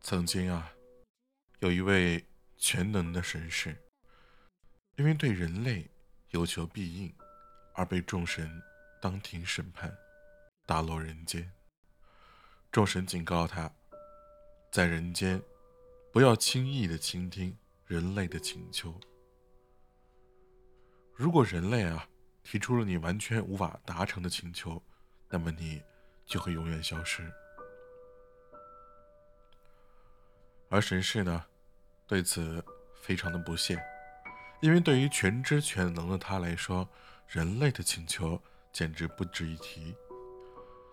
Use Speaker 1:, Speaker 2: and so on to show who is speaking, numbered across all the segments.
Speaker 1: 曾经啊，有一位全能的神士，因为对人类有求必应，而被众神当庭审判，打落人间。众神警告他，在人间不要轻易的倾听人类的请求。如果人类啊提出了你完全无法达成的请求，那么你就会永远消失。而神士呢，对此非常的不屑，因为对于全知全能的他来说，人类的请求简直不值一提。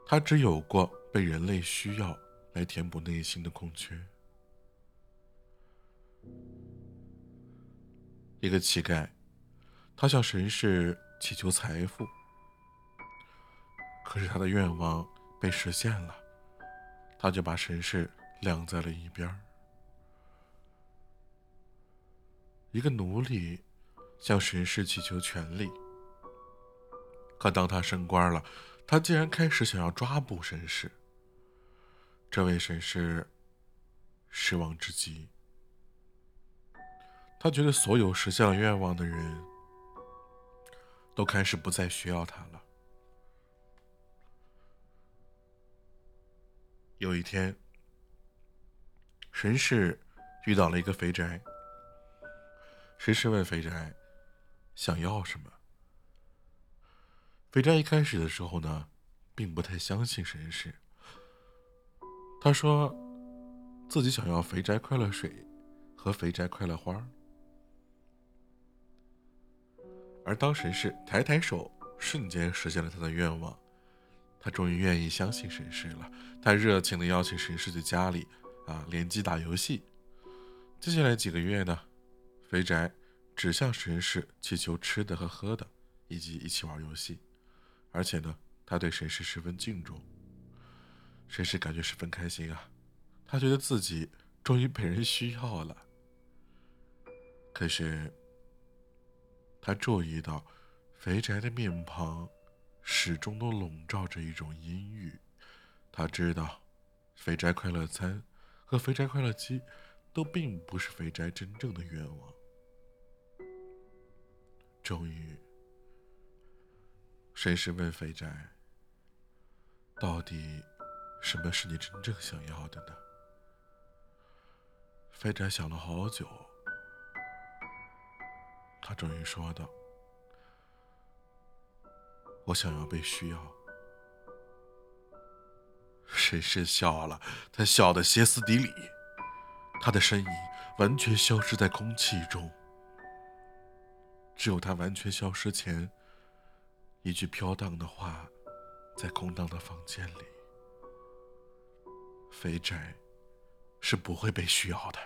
Speaker 1: 他只有过被人类需要来填补内心的空缺。一个乞丐，他向神士祈求财富，可是他的愿望被实现了，他就把神士晾在了一边儿。一个奴隶向神士祈求权利，可当他升官了，他竟然开始想要抓捕神士。这位神士失望至极，他觉得所有实现了愿望的人都开始不再需要他了。有一天，神士遇到了一个肥宅。神士问肥宅：“想要什么？”肥宅一开始的时候呢，并不太相信神士。他说：“自己想要肥宅快乐水和肥宅快乐花。”而当神士抬抬手，瞬间实现了他的愿望，他终于愿意相信神士了。他热情的邀请神士去家里啊，联机打游戏。接下来几个月呢？肥宅只向神士祈求吃的和喝的，以及一起玩游戏，而且呢，他对神士十分敬重。神士感觉十分开心啊，他觉得自己终于被人需要了。可是，他注意到肥宅的面庞始终都笼罩着一种阴郁。他知道，肥宅快乐餐和肥宅快乐鸡都并不是肥宅真正的愿望。终于，绅士问肥宅：“到底什么是你真正想要的呢？”肥宅想了好久，他终于说道：“我想要被需要。”谁是笑了，他笑得歇斯底里，他的身影完全消失在空气中。只有他完全消失前，一句飘荡的话，在空荡的房间里。肥宅是不会被需要的。